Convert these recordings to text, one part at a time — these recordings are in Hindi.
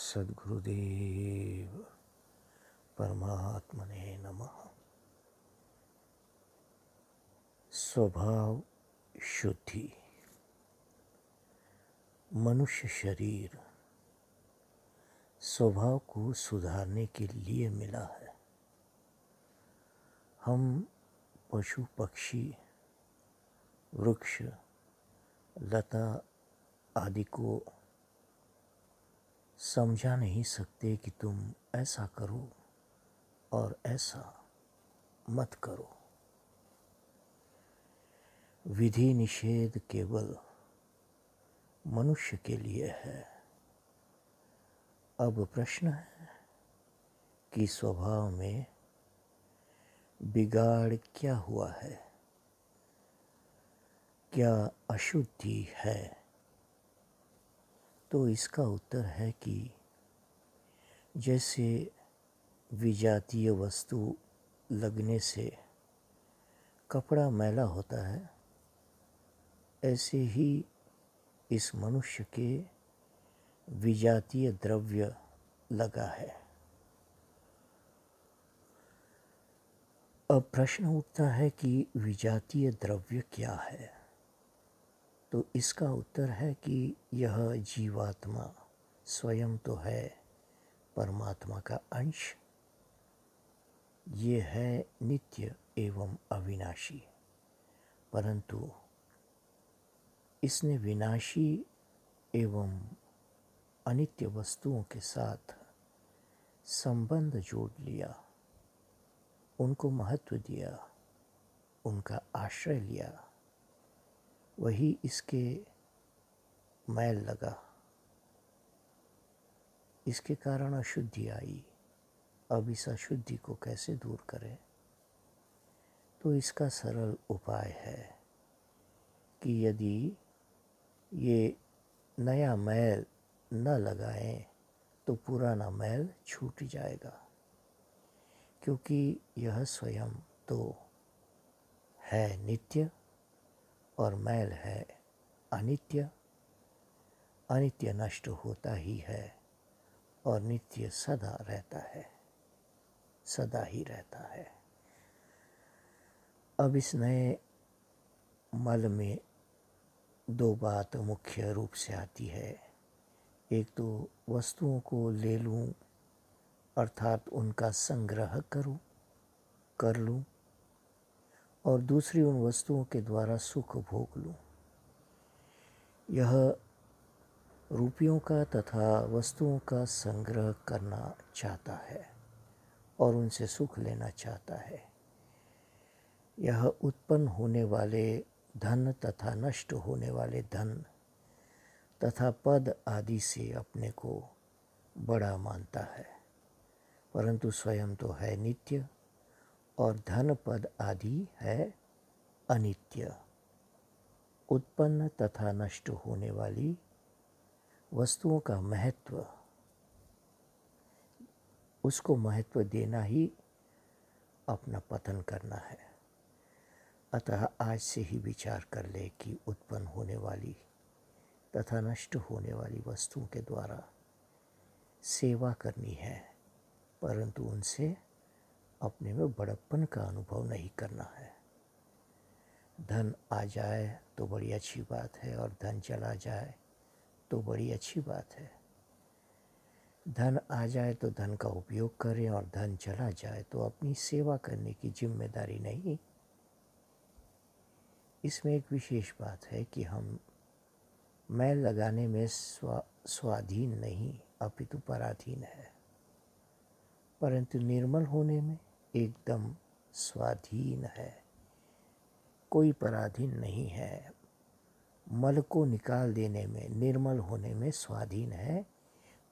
सद्गुरुदेव परमात्मने नमः। स्वभाव शुद्धि। मनुष्य शरीर स्वभाव को सुधारने के लिए मिला है। हम पशु, पक्षी, वृक्ष, लता आदि को समझा नहीं सकते कि तुम ऐसा करो और ऐसा मत करो। विधि निषेध केवल मनुष्य के लिए है। अब प्रश्न है कि स्वभाव में बिगाड़ क्या हुआ है? क्या अशुद्धि है? तो इसका उत्तर है कि जैसे विजातीय वस्तु लगने से कपड़ा मैला होता है, ऐसे ही इस मनुष्य के विजातीय द्रव्य लगा है। अब प्रश्न उठता है कि विजातीय द्रव्य क्या है? तो इसका उत्तर है कि यह जीवात्मा स्वयं तो है, परमात्मा का अंश। ये है नित्य एवं अविनाशी। परंतु इसने विनाशी एवं अनित्य वस्तुओं के साथ संबंध जोड़ लिया, उनको महत्व दिया, उनका आश्रय लिया। वही इसके मैल लगा। इसके कारण अशुद्धि आई। अब इस अशुद्धि को कैसे दूर करें? तो इसका सरल उपाय है कि यदि ये नया मैल न लगाएँ तो पुराना मैल छूट जाएगा। क्योंकि यह स्वयं तो है नित्य। और मैल है अनित्य। अनित्य नष्ट होता ही है और नित्य सदा रहता है, सदा ही रहता है। अब इस नए मल में दो बात मुख्य रूप से आती है। एक तो वस्तुओं को ले लूँ, अर्थात उनका संग्रह करूँ, कर लूँ और दूसरी उन वस्तुओं के द्वारा सुख भोग लूँ। यह रुपयों का तथा वस्तुओं का संग्रह करना चाहता है और उनसे सुख लेना चाहता है। यह उत्पन्न होने वाले धन तथा नष्ट होने वाले धन तथा पद आदि से अपने को बड़ा मानता है। परंतु स्वयं तो है नित्य और धन पद आदि है अनित्य। उत्पन्न तथा नष्ट होने वाली वस्तुओं का महत्व। उसको महत्व देना ही अपना पतन करना है। अतः आज से ही विचार कर ले कि उत्पन्न होने वाली तथा नष्ट होने वाली वस्तुओं के द्वारा सेवा करनी है, परंतु उनसे अपने में बड़प्पन का अनुभव नहीं करना है। धन आ जाए तो बड़ी अच्छी बात है और धन चला जाए तो बड़ी अच्छी बात है। धन आ जाए तो धन का उपयोग करें और धन चला जाए तो अपनी सेवा करने की ज़िम्मेदारी नहीं। इसमें एक विशेष बात है कि हम मैल लगाने में स्वा, स्वाधीन नहीं, अपितु पराधीन है। परंतु निर्मल होने में एकदम स्वाधीन है। कोई पराधीन नहीं है। मल को निकाल देने में, निर्मल होने में स्वाधीन है।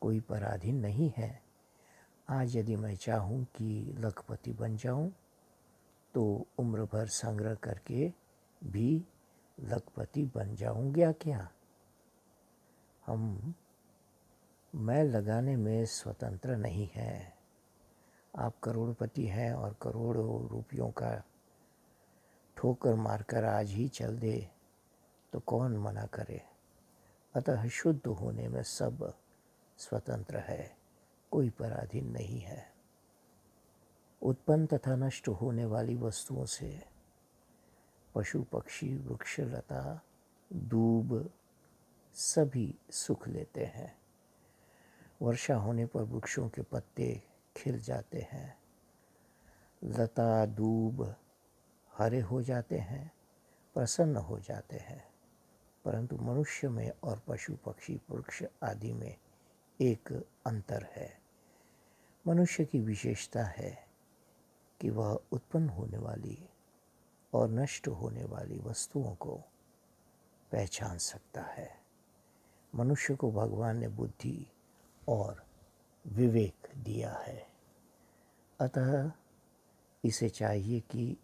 कोई पराधीन नहीं है। आज यदि मैं चाहूँ कि लखपति बन जाऊँ तो उम्र भर संग्रह करके भी लखपति बन जाऊँगा क्या? हम, मैं लगाने में स्वतंत्र नहीं है। आप करोड़पति हैं और करोड़ों रुपयों का ठोकर मारकर आज ही चल दे तो कौन मना करे? अतः शुद्ध होने में सब स्वतंत्र है, कोई पराधीन नहीं है। उत्पन्न तथा नष्ट होने वाली वस्तुओं से पशु, पक्षी, वृक्ष, लता, दूब सभी सुख लेते हैं। वर्षा होने पर वृक्षों के पत्ते खिल जाते हैं। लता दूब हरे हो जाते हैं, प्रसन्न हो जाते हैं। परंतु मनुष्य में और पशु, पक्षी, वृक्ष आदि में एक अंतर है। मनुष्य की विशेषता है कि वह उत्पन्न होने वाली और नष्ट होने वाली वस्तुओं को पहचान सकता है। मनुष्य को भगवान ने बुद्धि और विवेक दिया है। अतः इसे चाहिए कि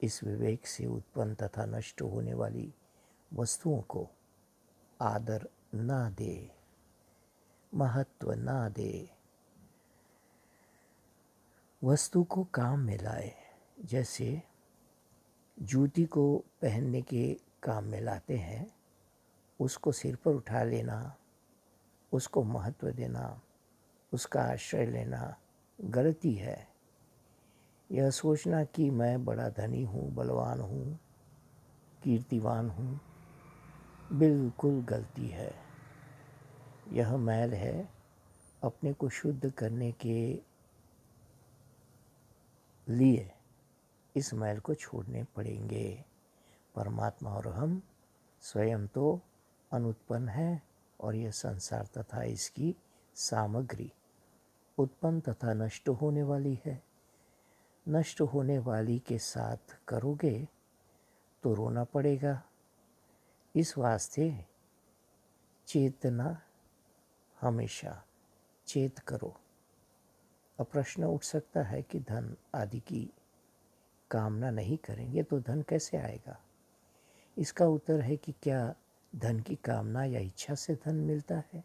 इस विवेक से उत्पन्न तथा नष्ट होने वाली वस्तुओं को आदर ना दे, महत्व ना दे। वस्तु को काम में लाए, जैसे जूती को पहनने के काम में लाते हैं, उसको सिर पर उठा लेना, उसको महत्व देना उसका आश्रय लेना गलती है। यह सोचना कि मैं बड़ा धनी हूँ, बलवान हूँ, कीर्तिवान हूँ, बिल्कुल गलती है। यह मैल है अपने को शुद्ध करने के लिए। इस मैल को छोड़ने पड़ेंगे। परमात्मा और हम स्वयं तो अनुत्पन्न है और यह संसार तथा इसकी सामग्री। उत्पन्न तथा नष्ट होने वाली है। नष्ट होने वाली के साथ करोगे तो रोना पड़ेगा। इस वास्ते चेतना हमेशा चेत करो। अब प्रश्न उठ सकता है कि धन आदि की कामना नहीं करेंगे तो धन कैसे आएगा? इसका उत्तर है कि क्या धन की कामना या इच्छा से धन मिलता है?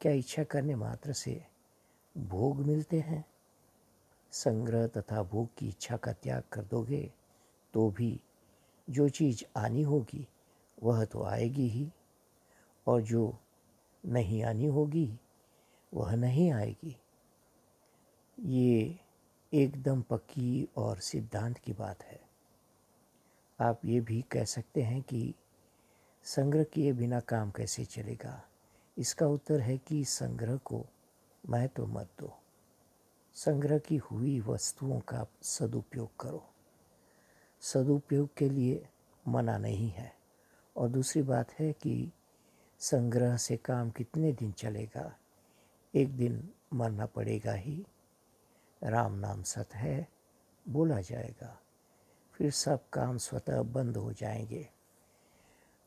क्या इच्छा करने मात्र से भोग मिलते हैं। संग्रह तथा भोग की इच्छा का त्याग कर दोगे तो भी जो चीज़ आनी होगी, वह तो आएगी ही। और जो नहीं आनी होगी, वह नहीं आएगी। ये एकदम पक्की और सिद्धांत की बात है। आप ये भी कह सकते हैं कि संग्रह किए बिना काम कैसे चलेगा? इसका उत्तर है कि संग्रह को महत्व मत दो संग्रह की हुई वस्तुओं का सदुपयोग करो। सदुपयोग के लिए मना नहीं है। और दूसरी बात है कि संग्रह से काम कितने दिन चलेगा? एक दिन मरना पड़ेगा ही। राम नाम सत है, बोला जाएगा। फिर सब काम स्वतः बंद हो जाएँगे।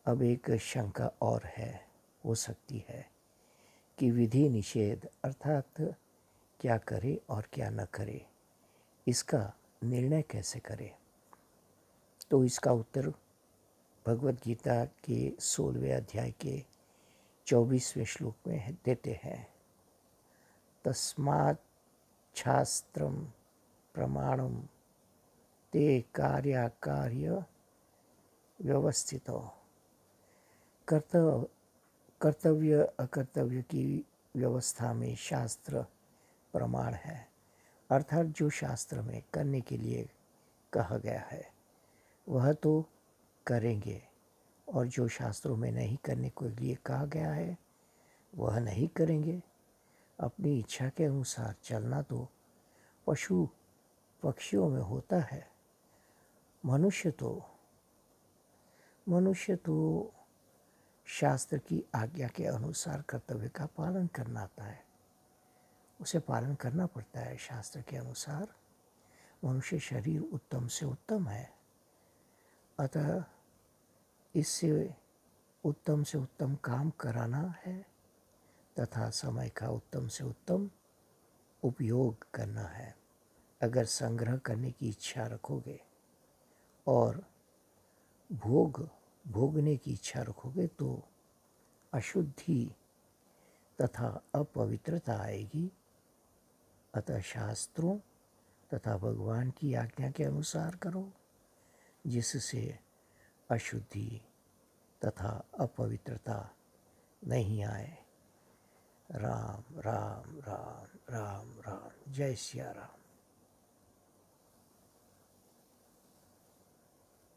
अब एक शंका और है, हो सकती है। कि विधि निषेध अर्थात क्या करे और क्या न करे, इसका निर्णय कैसे करे? तो इसका उत्तर भगवत गीता के सोलहवें अध्याय के चौबीसवें श्लोक में देते हैं। तस्मात् शास्त्रम प्रमाणम ते कार्याकार्य व्यवस्थित। कर्तव्य कर्तव्य, अकर्तव्य की व्यवस्था में शास्त्र प्रमाण है। अर्थात जो शास्त्र में करने के लिए कहा गया है, वह तो करेंगे। और जो शास्त्रों में नहीं करने के लिए कहा गया है, वह नहीं करेंगे। अपनी इच्छा के अनुसार चलना तो पशु पक्षियों में होता है। मनुष्य तो मनुष्य तो शास्त्र की आज्ञा के अनुसार कर्तव्य का पालन करना आता है। उसे पालन करना पड़ता है शास्त्र के अनुसार। मनुष्य शरीर उत्तम से उत्तम है। अतः इससे उत्तम से उत्तम काम कराना है तथा समय का उत्तम से उत्तम उपयोग करना है। अगर संग्रह करने की इच्छा रखोगे और भोग भोगने की इच्छा रखोगे तो अशुद्धि तथा अपवित्रता आएगी। अतः शास्त्रों तथा भगवान की आज्ञा के अनुसार करो, जिससे अशुद्धि तथा अपवित्रता नहीं आए। राम राम राम राम राम। जय सिया राम।